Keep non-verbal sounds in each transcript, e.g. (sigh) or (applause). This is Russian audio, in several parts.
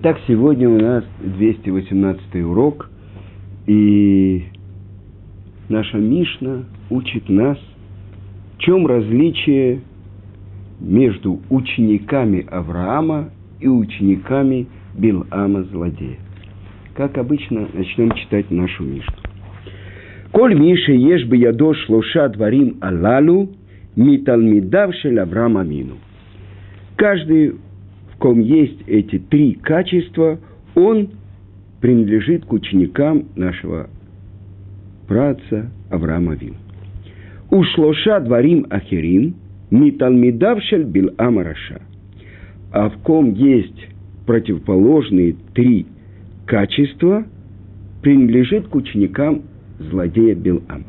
Так, сегодня у нас 218 урок, и наша Мишна учит нас, в чем различие между учениками Авраама и учениками Билама злодея. Как обычно, начнем читать нашу Мишну. Коль Миша ешь бы ядош лоша дворим алалу, миталмидав шель Авраама мину. Каждый ком есть эти три качества, он принадлежит к ученикам нашего праца Авраама Вин. Ушлоша дворим ахерим, миталмидавшель бил амараша. А в ком есть противоположные три качества, принадлежит к ученикам злодея Билам.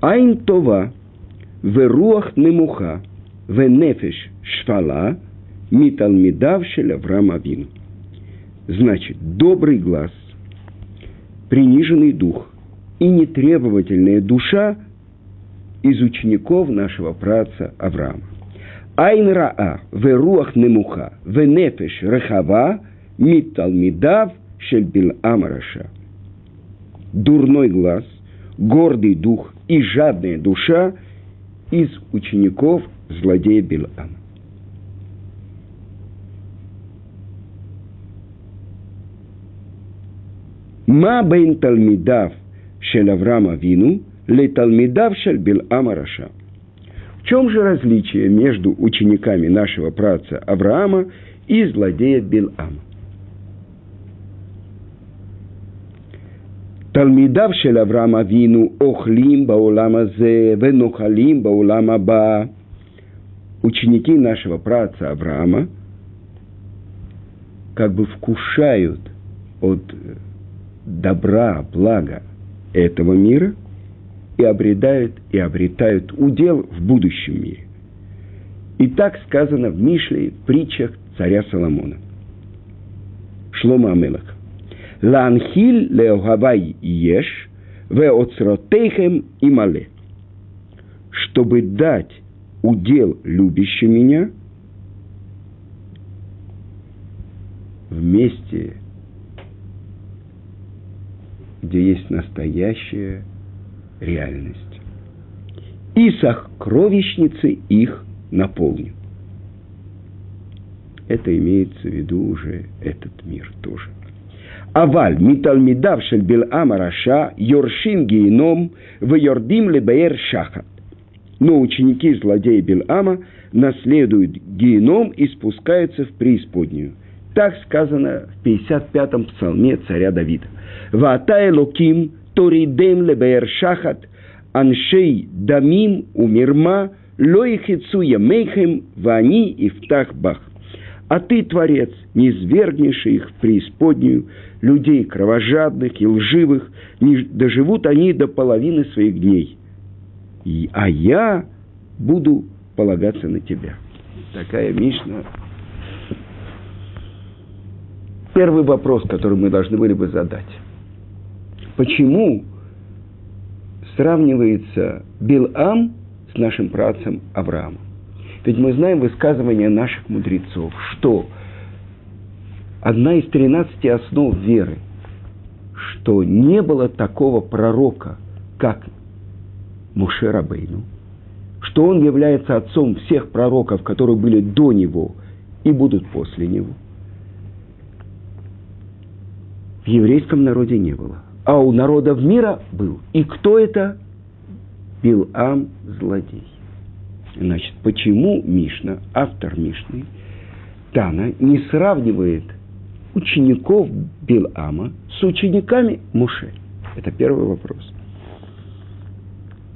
Айн това, веруах немуха, венефеш шфала – Миталмидав Авраам Авину. Значит, добрый глаз, приниженный дух и нетребовательная душа из учеников нашего праца Авраама. Айн раа, веруах немуха, венефеш рехава, миталмидав шельбил амараша. Дурной глаз, гордый дух и жадная душа из учеников злодея Билама. מה בין תלמידיו של אברהם אבינו לתלמידיו של בלעם הרשע? В чем же различие между учениками нашего праца Авраама и злодея Билама? תלמידיו של אברהם אבינו אוכלים בעולם הזה ונוחלים בעולם הבא. Ученики нашего праца Авраама как бы вкушают от добра, блага этого мира и обретают, и обретают удел в будущем мире. И так сказано в Мишле, притчах царя Соломона. Шлома Амелах. Ланхил леогавай еш, веоцротейхем и мале. Чтобы дать удел любящим меня, вместе где есть настоящая реальность. И сокровищницы их наполню. Это имеется в виду уже этот мир тоже. Аваль, миталмидав шель Билама Раша, Йоршин Гейном, Вайордим Лебеер Шахат. Но ученики злодея Билама наследуют геном и спускаются в преисподнюю. Так сказано в 55-м псалме царя Давида. Ваата Элоким торидем лебеер шахат аншей дамим умирма лоихицу ямейхем вани и втах бах. А ты, Творец, не свергнешь их в преисподнюю, людей кровожадных и лживых, не доживут они до половины своих дней. И, а я буду полагаться на тебя. Такая Мишна. Первый вопрос, который мы должны были бы задать. Почему сравнивается Билам с нашим працем Авраамом? Ведь мы знаем высказывание наших мудрецов, что одна из тринадцати основ веры, что не было такого пророка, как Муше Рабейну, что он является отцом всех пророков, которые были до него и будут после него. В еврейском народе не было а у народов мира был. И кто это? Билам злодей. Значит, почему Мишна, автор Мишны, Тана, не сравнивает учеников Билама с учениками Муше? Это первый вопрос.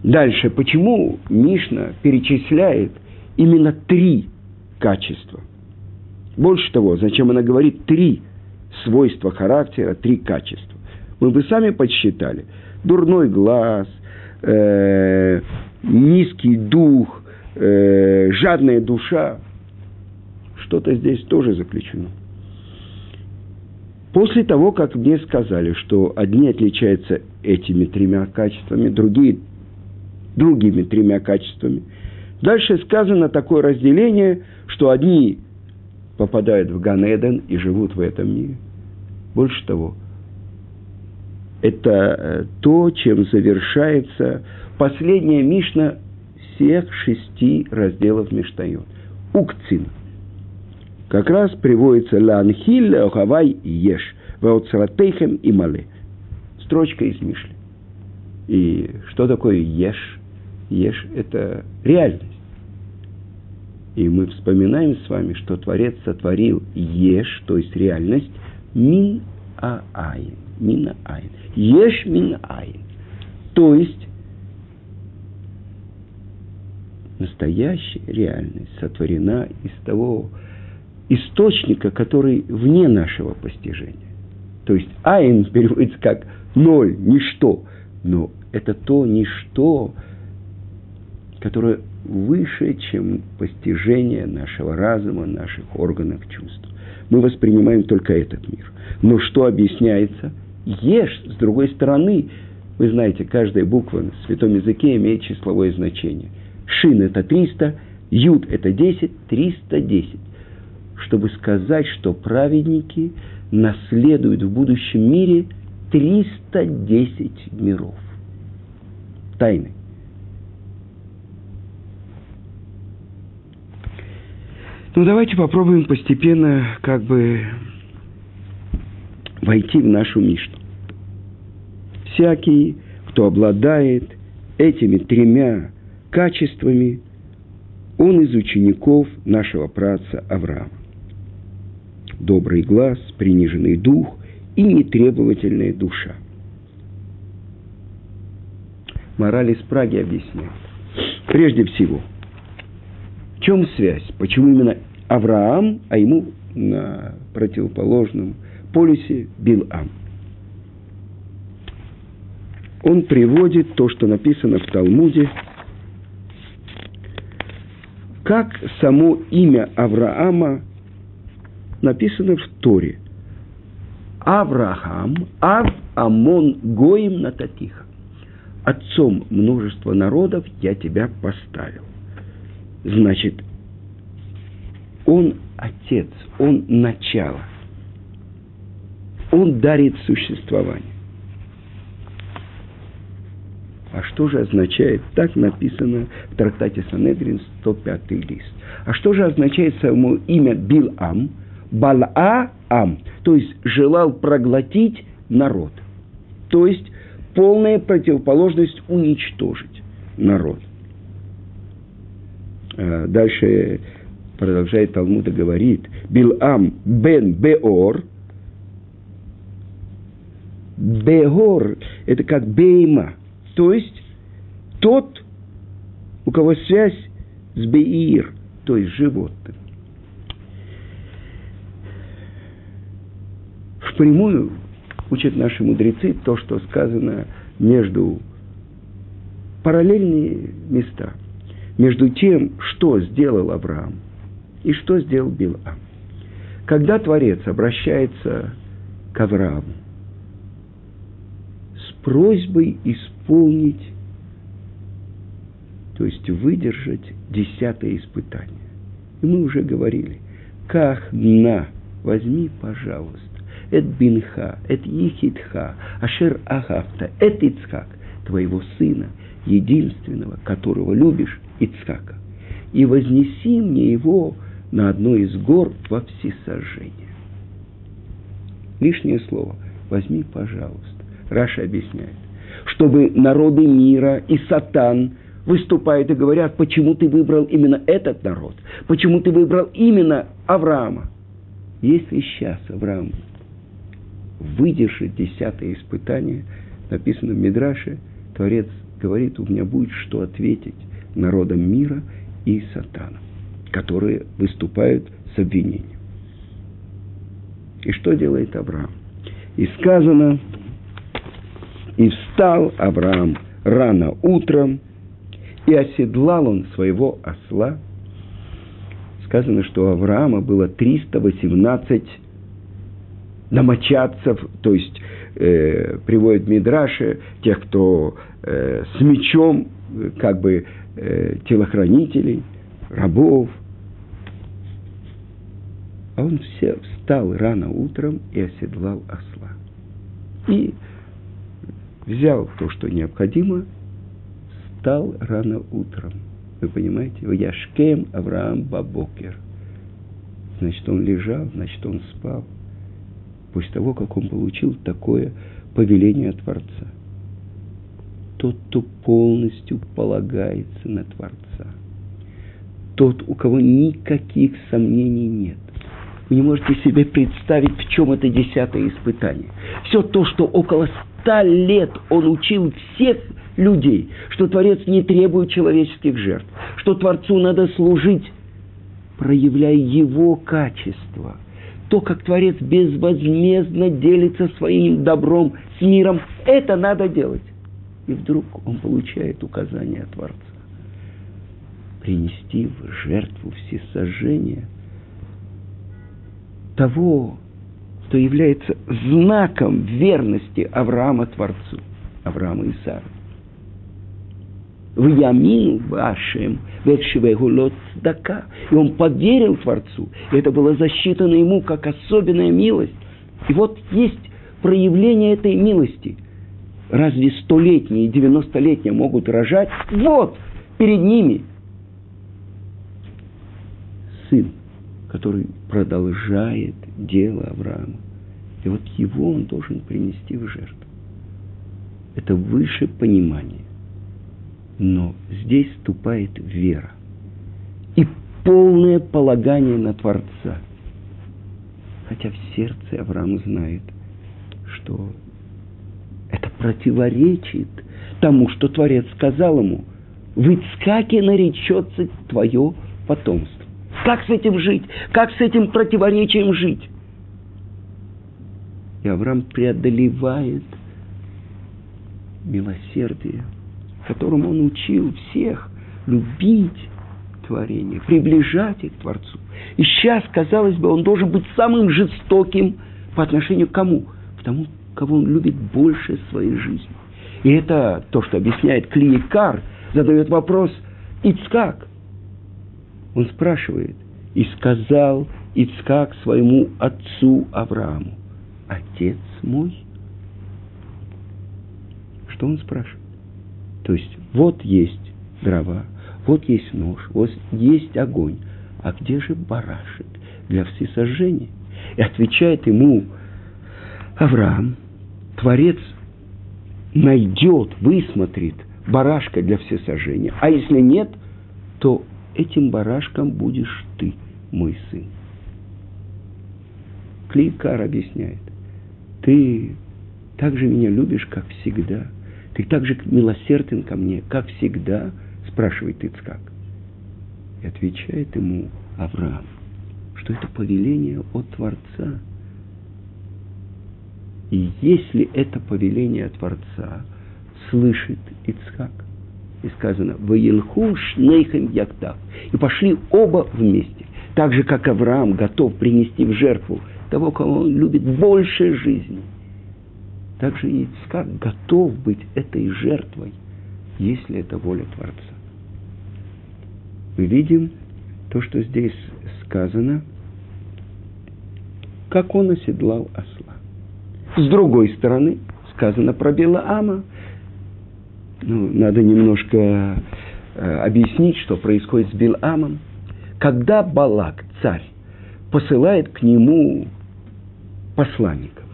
Дальше, почему Мишна перечисляет именно три качества? Больше того, зачем она говорит три свойства характера, три качества? Мы бы сами подсчитали. Дурной глаз, э, низкий дух, э, жадная душа. Что-то здесь тоже заключено. После того, как мне сказали, что одни отличаются этими тремя качествами, другие другими тремя качествами, дальше сказано такое разделение, что одни попадают в Ганеден и живут в этом мире. Больше того, это э, то, чем завершается последняя Мишна всех шести разделов Миштайот. Укцин. Как раз приводится «Ланхиль охавай еш, ваоцратейхем и мале». Строчка из Мишли. И что такое еш? Еш – это реальность. И мы вспоминаем с вами, что Творец сотворил еш, то есть реальность, мин аайн. Мин аайн. Еш мин аин. То есть настоящая реальность сотворена из того источника, который вне нашего постижения. То есть айн переводится как ноль, ничто. Но это то ничто, которое выше, чем постижение нашего разума, наших органов чувств. Мы воспринимаем только этот мир. Но что объясняется? Ешь, с другой стороны, вы знаете, каждая буква на святом языке имеет числовое значение. Шин – это 300, Юд – это 10, 310. Чтобы сказать, что праведники наследуют в будущем мире 310 миров. Тайны. Ну, давайте попробуем постепенно как бы войти в нашу Мишну. Всякий, кто обладает этими тремя качествами, он из учеников нашего праца Авраама. Добрый глаз, приниженный дух и нетребовательная душа. Мораль из Праги объясняет. Прежде всего, чем связь? Почему именно Авраам, а ему на противоположном полюсе Билам. Он приводит то, что написано в Талмуде, как само имя Авраама написано в Торе. Авраам, Ав Амон Гоим Нататиха. Отцом множества народов я тебя поставил. Значит, он отец, он начало. Он дарит существование. А что же означает, так написано в трактате Санедрин, 105 лист. А что же означает само имя Билам? Балаа-ам, то есть желал проглотить народ. То есть полная противоположность уничтожить народ. А дальше продолжает Талмуд и говорит, Билам бен Беор, Беор – это как бейма, то есть тот, у кого связь с Беир, то есть животным. Впрямую учат наши мудрецы то, что сказано между параллельные места, между тем, что сделал Авраам – и что сделал Билам? Когда Творец обращается к Аврааму с просьбой исполнить, то есть выдержать десятое испытание. И мы уже говорили, как на, возьми, пожалуйста, эт бинха, эт ехидха, ашер ахавта, эт Ицхак, твоего сына, единственного, которого любишь, Ицхака, и вознеси мне его на одной из гор во всесожжение. Лишнее слово. Возьми, пожалуйста. Раша объясняет. Чтобы народы мира и сатан выступают и говорят, почему ты выбрал именно этот народ, почему ты выбрал именно Авраама. Если сейчас Авраам выдержит десятое испытание, написано в Мидраше, Творец говорит, у меня будет что ответить народам мира и сатану которые выступают с обвинением. И что делает Авраам? И сказано, и встал Авраам рано утром, и оседлал он своего осла. Сказано, что у Авраама было 318 домочадцев, то есть э, приводит Мидраши, тех, кто э, с мечом, как бы э, телохранителей – рабов. А он все встал рано утром и оседлал осла. И взял то, что необходимо, встал рано утром. Вы понимаете? Яшкем Авраам Бабокер. Значит, он лежал, значит, он спал. После того, как он получил такое повеление от Творца. Тот, кто полностью полагается на Творца. Тот, у кого никаких сомнений нет. Вы не можете себе представить, в чем это десятое испытание. Все то, что около ста лет он учил всех людей, что Творец не требует человеческих жертв, что Творцу надо служить, проявляя его качество. То, как Творец безвозмездно делится своим добром с миром, это надо делать. И вдруг он получает указание Творца. Принести в жертву всесожжения того, что является знаком верности Авраама Творцу, Авраама и Сары. В Ямину вашем Векшивегулот Дака. И он поверил Творцу. И это было засчитано ему как особенная милость. И вот есть проявление этой милости. Разве столетние и девяностолетние могут рожать? Вот, перед ними сын, который продолжает дело Авраама. И вот его он должен принести в жертву. Это выше понимания. Но здесь вступает вера и полное полагание на Творца. Хотя в сердце Авраам знает, что противоречит тому, что Творец сказал ему. В Ицкаке наречется твое потомство. Как с этим жить? Как с этим противоречием жить? И Авраам преодолевает милосердие, которым он учил всех любить творение, приближать их к Творцу. И сейчас, казалось бы, он должен быть самым жестоким по отношению к кому? К тому, кого он любит больше своей жизни. И это то, что объясняет Клиекар, задает вопрос Ицкак. Он спрашивает, и сказал Ицкак своему отцу Аврааму, отец мой? Что он спрашивает? То есть, вот есть дрова, вот есть нож, вот есть огонь. А где же барашек для всесожжения? И отвечает ему Авраам, Творец найдет, высмотрит барашка для всесожжения. А если нет, то этим барашком будешь ты, мой сын. Кликар объясняет, ты так же меня любишь, как всегда. Ты так же милосерден ко мне, как всегда – спрашивает Ицкак. И отвечает ему Авраам, что это повеление от Творца. Если это повеление Творца слышит Ицхак, и сказано, «Ваилху шнейхем яктав», и пошли оба вместе, так же, как Авраам готов принести в жертву того, кого он любит больше жизни. Также и Ицхак готов быть этой жертвой, если это воля Творца мы видим то, что здесь сказано, как он оседлал осла. С другой стороны, сказано про Белаама. Ну, надо немножко э, объяснить, что происходит с Биламом. Когда Балак, царь, посылает к нему посланников,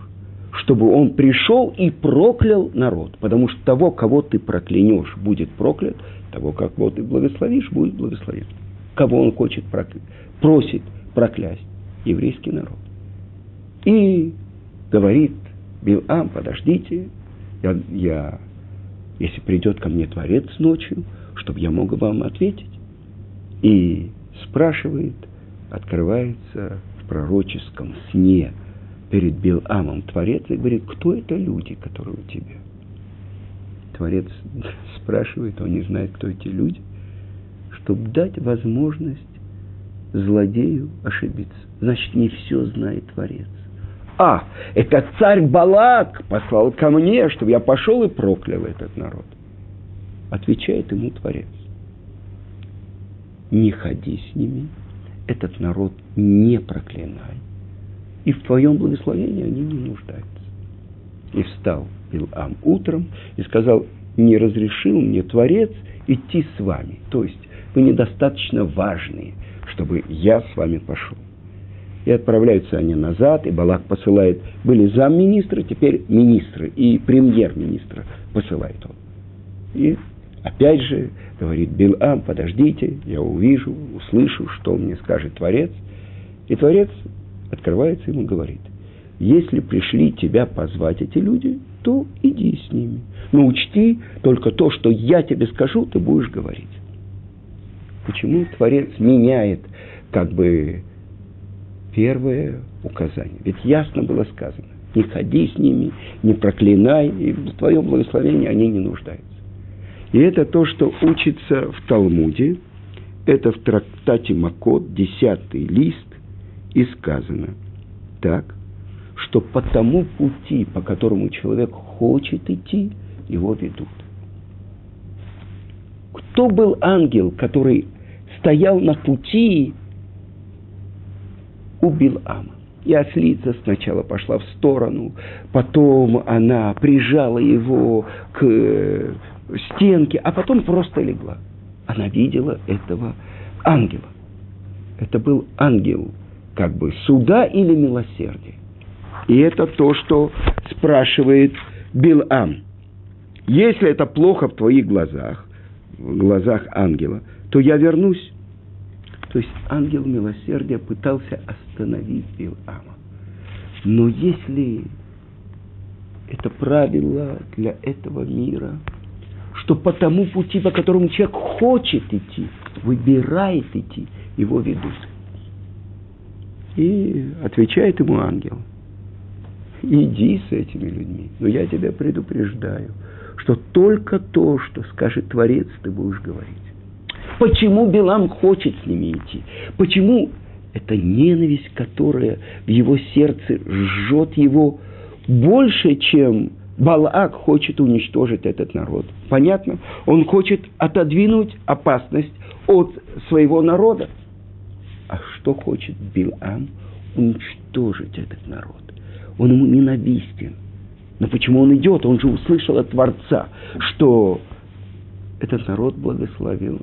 чтобы он пришел и проклял народ, потому что того, кого ты проклянешь, будет проклят, того, вот и благословишь, будет благословен. Кого он хочет прокля... просит проклясть? Еврейский народ. И говорит Билам, подождите, я, я, если придет ко мне Творец ночью, чтобы я мог вам ответить. И спрашивает, открывается в пророческом сне перед Биламом Творец и говорит, кто это люди, которые у тебя? Творец (laughs) спрашивает, он не знает, кто эти люди, чтобы дать возможность злодею ошибиться. Значит, не все знает Творец. А, это царь Балак послал ко мне, чтобы я пошел и проклял этот народ. Отвечает ему Творец. Не ходи с ними, этот народ не проклинай. И в твоем благословении они не нуждаются. И встал Билам утром и сказал, не разрешил мне Творец идти с вами. То есть вы недостаточно важные, чтобы я с вами пошел. И отправляются они назад, и Балак посылает, были замминистры, теперь министры, и премьер-министра посылает он. И опять же говорит Билам, подождите, я увижу, услышу, что мне скажет Творец. И Творец открывается ему говорит, если пришли тебя позвать эти люди, то иди с ними. Но учти, только то, что я тебе скажу, ты будешь говорить. Почему Творец меняет как бы первое указание? Ведь ясно было сказано, не ходи с ними, не проклинай, и в твоем благословении они не нуждаются. И это то, что учится в Талмуде, это в трактате Макот, десятый лист, и сказано так, что по тому пути, по которому человек хочет идти, его ведут. Кто был ангел, который стоял на пути у Билама? И ослица сначала пошла в сторону, потом она прижала его к э, стенке, а потом просто легла. Она видела этого ангела. Это был ангел как бы суда или милосердия. И это то, что спрашивает Билам. Если это плохо в твоих глазах, в глазах ангела, то я вернусь. То есть ангел милосердия пытался остановить Билама. Но если это правило для этого мира, что по тому пути, по которому человек хочет идти, выбирает идти, его ведут. И отвечает ему ангел, иди с этими людьми, но я тебя предупреждаю, что только то, что скажет Творец, ты будешь говорить. Почему Билам хочет с ними идти? Почему это ненависть, которая в его сердце жжет его больше, чем Балаак хочет уничтожить этот народ. Понятно? Он хочет отодвинуть опасность от своего народа. А что хочет Билам? Уничтожить этот народ. Он ему ненавистен. Но почему он идет? Он же услышал от Творца, что этот народ благословил.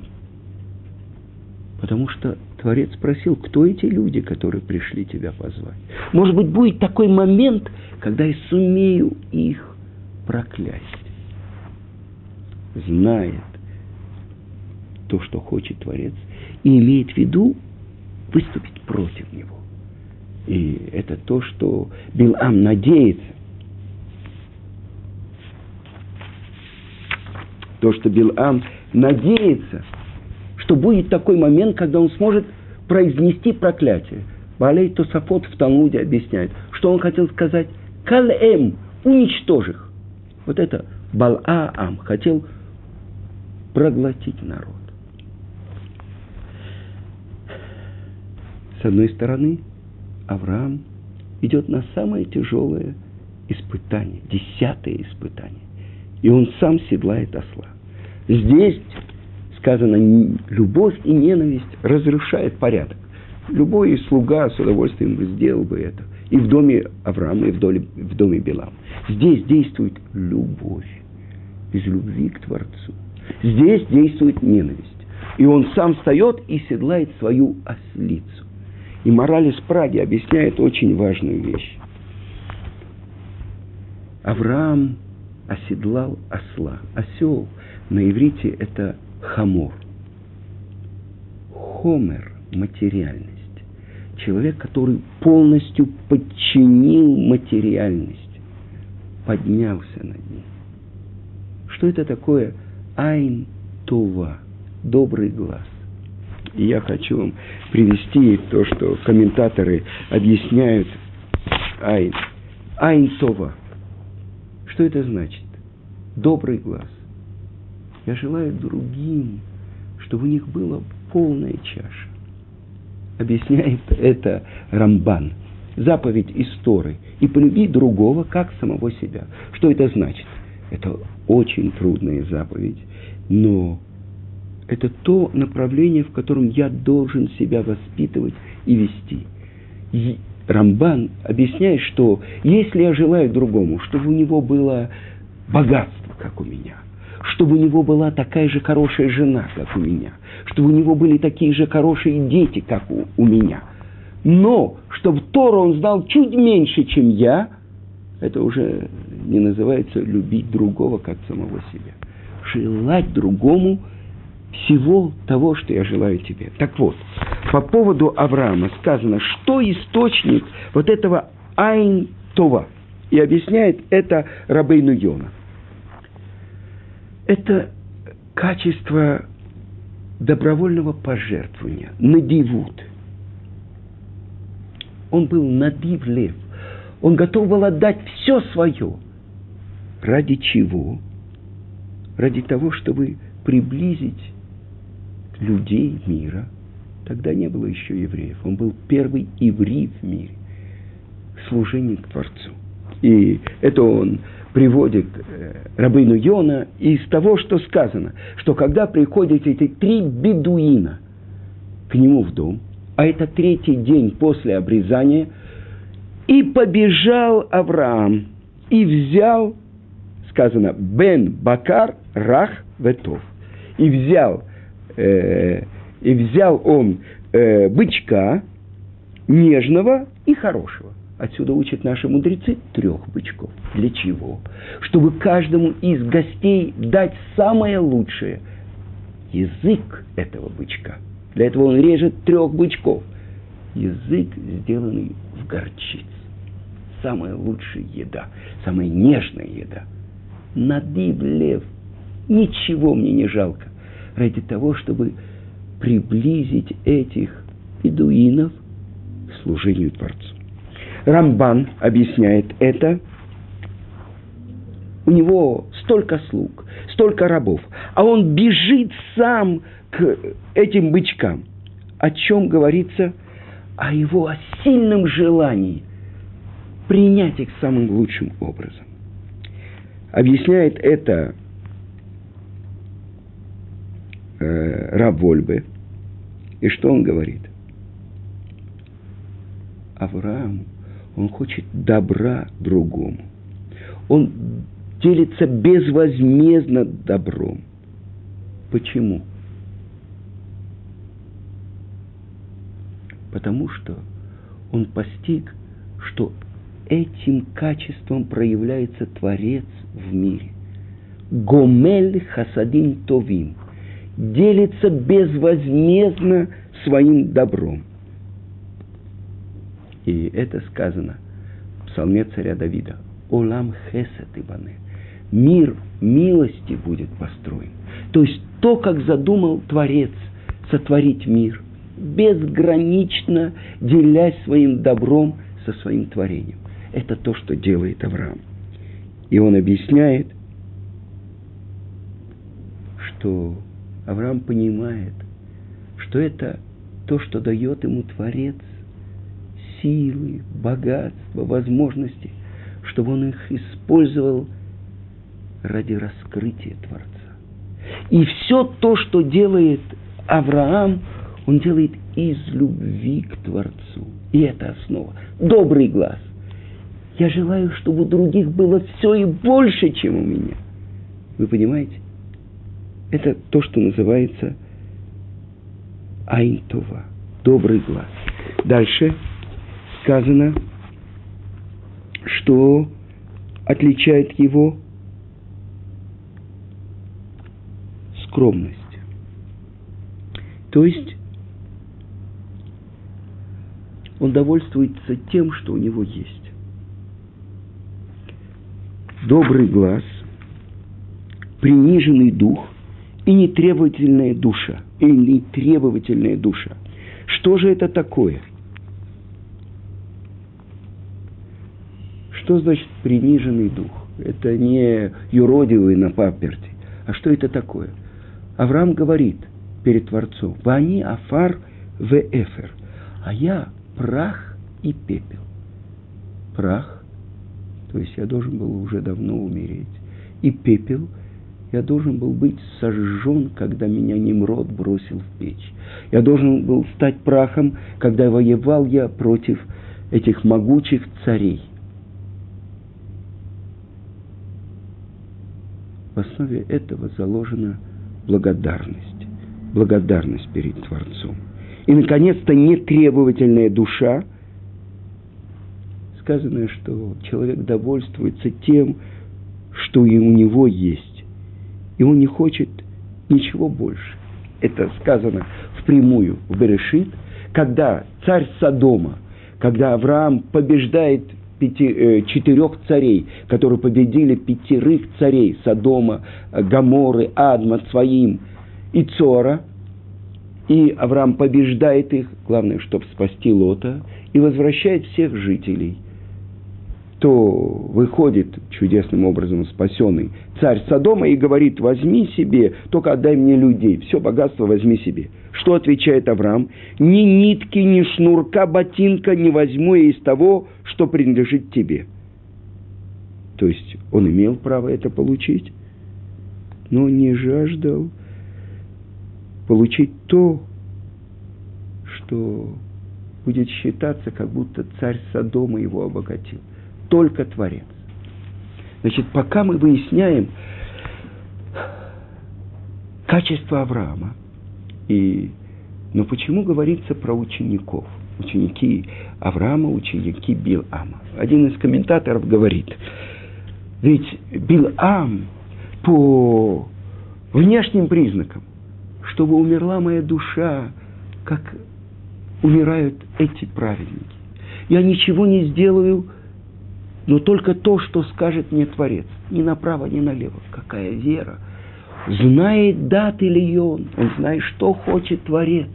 Потому что Творец спросил, кто эти люди, которые пришли тебя позвать. Может быть, будет такой момент, когда я сумею их проклясть. Знает то, что хочет Творец, и имеет в виду выступить против него. И это то, что Билам надеется. То, что Билам надеется, что будет такой момент, когда он сможет произнести проклятие. Балей Тосафот в Талмуде объясняет, что он хотел сказать «Калэм» – уничтожь их. Вот это Балаам хотел проглотить народ. С одной стороны, Авраам идет на самое тяжелое испытание, десятое испытание. И он сам седлает осла. Здесь сказано, любовь и ненависть разрушает порядок. Любой слуга с удовольствием бы сделал бы это. И в доме Авраама, и в доме, в доме Белам. Здесь действует любовь. Из любви к Творцу. Здесь действует ненависть. И он сам встает и седлает свою ослицу. И мораль из Праги объясняет очень важную вещь. Авраам оседлал осла. Осел на иврите это хамор. Хомер – материальность. Человек, который полностью подчинил материальность, поднялся над ней. Что это такое? Айн Това, добрый глаз. И я хочу вам привести то, что комментаторы объясняют Айн. Айн Това. Что это значит? Добрый глаз. Я желаю другим, чтобы у них была полная чаша. Объясняет это Рамбан. Заповедь истории. И полюби другого, как самого себя. Что это значит? Это очень трудная заповедь, но это то направление, в котором я должен себя воспитывать и вести. И Рамбан объясняет, что если я желаю другому, чтобы у него было богатство, как у меня, чтобы у него была такая же хорошая жена, как у меня, чтобы у него были такие же хорошие дети, как у, у меня. Но, чтобы Тору он знал чуть меньше, чем я, это уже не называется любить другого, как самого себя. Желать другому всего того, что я желаю тебе. Так вот, по поводу Авраама сказано, что источник вот этого Айн Това. И объясняет это Рабейну Йона. Это качество добровольного пожертвования, надивут. Он был надив лев. Он готов был отдать все свое. Ради чего? Ради того, чтобы приблизить людей мира. Тогда не было еще евреев. Он был первый еврей в мире. Служение к Творцу. И это он приводит э, рабыну Йона из того, что сказано, что когда приходят эти три бедуина к нему в дом, а это третий день после обрезания, и побежал Авраам, и взял, сказано, Бен Бакар Рах Ветов, и взял, э, и взял он э, бычка нежного и хорошего. Отсюда учат наши мудрецы трех бычков. Для чего? Чтобы каждому из гостей дать самое лучшее. Язык этого бычка. Для этого он режет трех бычков. Язык, сделанный в горчице. Самая лучшая еда, самая нежная еда. Надив лев. Ничего мне не жалко. Ради того, чтобы приблизить этих бедуинов к служению Творцу. Рамбан объясняет это. У него столько слуг, столько рабов, а он бежит сам к этим бычкам. О чем говорится? О его сильном желании принять их самым лучшим образом. Объясняет это э, раб Вольбе. И что он говорит? Аврааму он хочет добра другому. Он делится безвозмездно добром. Почему? Потому что он постиг, что этим качеством проявляется Творец в мире. Гомель хасадин товим. Делится безвозмездно своим добром. И это сказано в псалме царя Давида. Олам хесет ибане. Мир милости будет построен. То есть то, как задумал Творец сотворить мир, безгранично делясь своим добром со своим творением. Это то, что делает Авраам. И он объясняет, что Авраам понимает, что это то, что дает ему Творец силы, богатства, возможности, чтобы он их использовал ради раскрытия Творца. И все то, что делает Авраам, он делает из любви к Творцу. И это основа. Добрый глаз. Я желаю, чтобы у других было все и больше, чем у меня. Вы понимаете? Это то, что называется Айнтова. Добрый глаз. Дальше сказано, что отличает его скромность. То есть он довольствуется тем, что у него есть. Добрый глаз, приниженный дух и нетребовательная душа, или нетребовательная душа. Что же это такое – Что значит приниженный дух? Это не юродивый на паперти. А что это такое? Авраам говорит перед Творцом, «Вани афар в эфер», а я прах и пепел. Прах, то есть я должен был уже давно умереть. И пепел, Я должен был быть сожжен, когда меня Немрод бросил в печь. Я должен был стать прахом, когда воевал я против этих могучих царей. В основе этого заложена благодарность. Благодарность перед Творцом. И, наконец-то, нетребовательная душа. Сказано, что человек довольствуется тем, что и у него есть. И он не хочет ничего больше. Это сказано впрямую в Берешит, когда царь Содома, когда Авраам побеждает пяти, э, четырех царей, которые победили пятерых царей Содома, Гаморы, Адма, Своим и Цора, и Авраам побеждает их, главное, чтобы спасти Лота, и возвращает всех жителей – то выходит чудесным образом спасенный царь Содома и говорит, возьми себе, только отдай мне людей, все богатство возьми себе. Что отвечает Авраам? Ни нитки, ни шнурка, ботинка не возьму я из того, что принадлежит тебе. То есть он имел право это получить, но не жаждал получить то, что будет считаться, как будто царь Содома его обогатил только Творец. Значит, пока мы выясняем качество Авраама, и, но почему говорится про учеников? Ученики Авраама, ученики Билама. Один из комментаторов говорит, ведь Билам по внешним признакам, чтобы умерла моя душа, как умирают эти праведники. Я ничего не сделаю, но только то, что скажет мне Творец. Ни направо, ни налево. Какая вера. Знает дат или он. Он знает, что хочет Творец.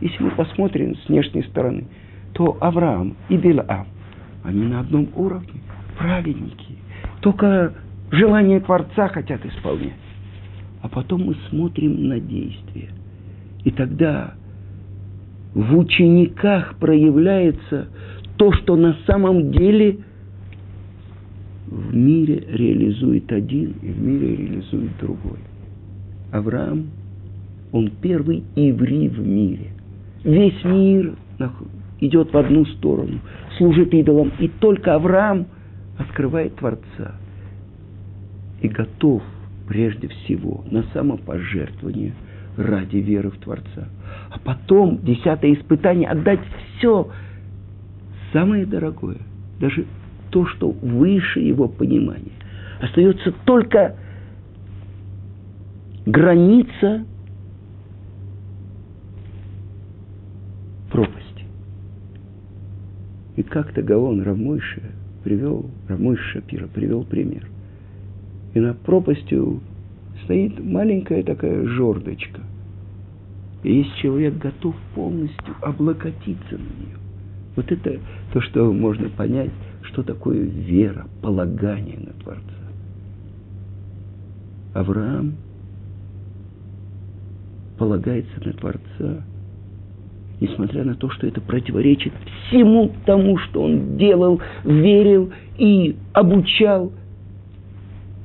Если мы посмотрим с внешней стороны, то Авраам и Билаам, они на одном уровне. Праведники. Только желание Творца хотят исполнять. А потом мы смотрим на действия. И тогда в учениках проявляется то, что на самом деле – в мире реализует один, и в мире реализует другой. Авраам, он первый еврей в мире. Весь мир идет в одну сторону, служит идолам, и только Авраам открывает Творца и готов прежде всего на самопожертвование ради веры в Творца. А потом, десятое испытание, отдать все самое дорогое, даже то, что выше его понимания. Остается только граница пропасти. И как-то Гаон Рамойша привел, Рамойша Шапира привел пример. И над пропастью стоит маленькая такая жердочка. И если человек готов полностью облокотиться на нее, вот это то, что можно понять что такое вера, полагание на Творца. Авраам полагается на Творца, несмотря на то, что это противоречит всему тому, что он делал, верил и обучал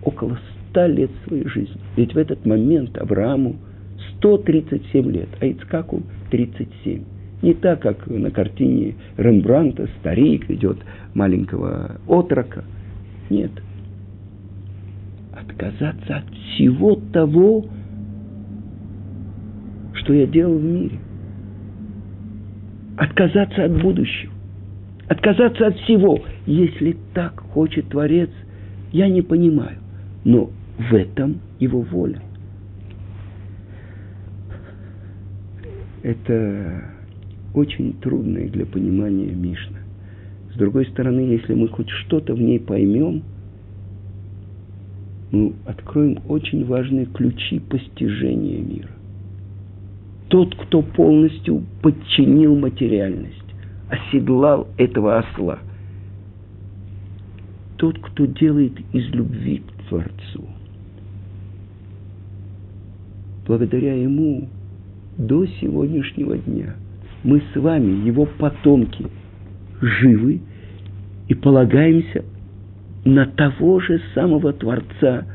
около ста лет своей жизни. Ведь в этот момент Аврааму 137 лет, а Ицкаку 37. Не так, как на картине Рембранта старик ведет маленького отрока. Нет. Отказаться от всего того, что я делал в мире. Отказаться от будущего. Отказаться от всего. Если так хочет Творец, я не понимаю. Но в этом его воля. Это очень трудная для понимания Мишна. С другой стороны, если мы хоть что-то в ней поймем, мы откроем очень важные ключи постижения мира. Тот, кто полностью подчинил материальность, оседлал этого осла. Тот, кто делает из любви к Творцу. Благодаря ему до сегодняшнего дня мы с вами, его потомки – живы и полагаемся на того же самого Творца,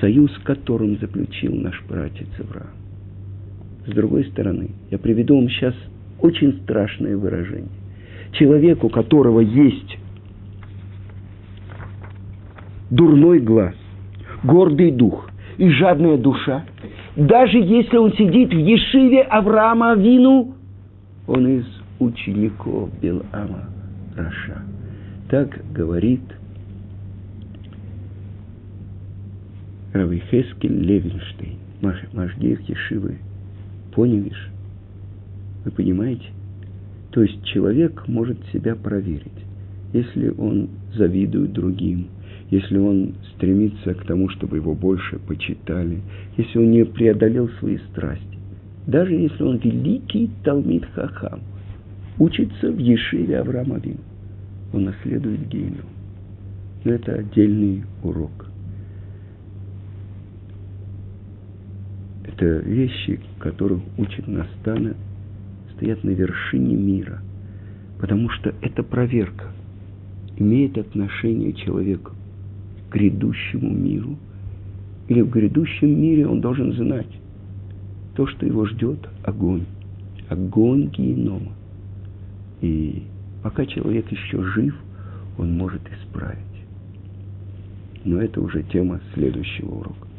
союз, которым заключил наш братец Авраам. С другой стороны, я приведу вам сейчас очень страшное выражение. Человек, у которого есть дурной глаз, гордый дух и жадная душа, даже если он сидит в Ешиве Авраама Вину, он из учеников Белама Раша. Так говорит Равихескель Левинштейн, Машгех Ешивы Поневиш. Вы понимаете? То есть человек может себя проверить. Если он завидует другим, если он стремится к тому, чтобы его больше почитали, если он не преодолел свои страсти, даже если он великий Талмит Хахам, учится в Ешиве Авраама Вину, он наследует гейну. Но это отдельный урок. Это вещи, которых учит Настана, стоят на вершине мира. Потому что это проверка. Имеет отношение человек к грядущему миру. Или в грядущем мире он должен знать то, что его ждет огонь. Огонь генома. И пока человек еще жив, он может исправить. Но это уже тема следующего урока.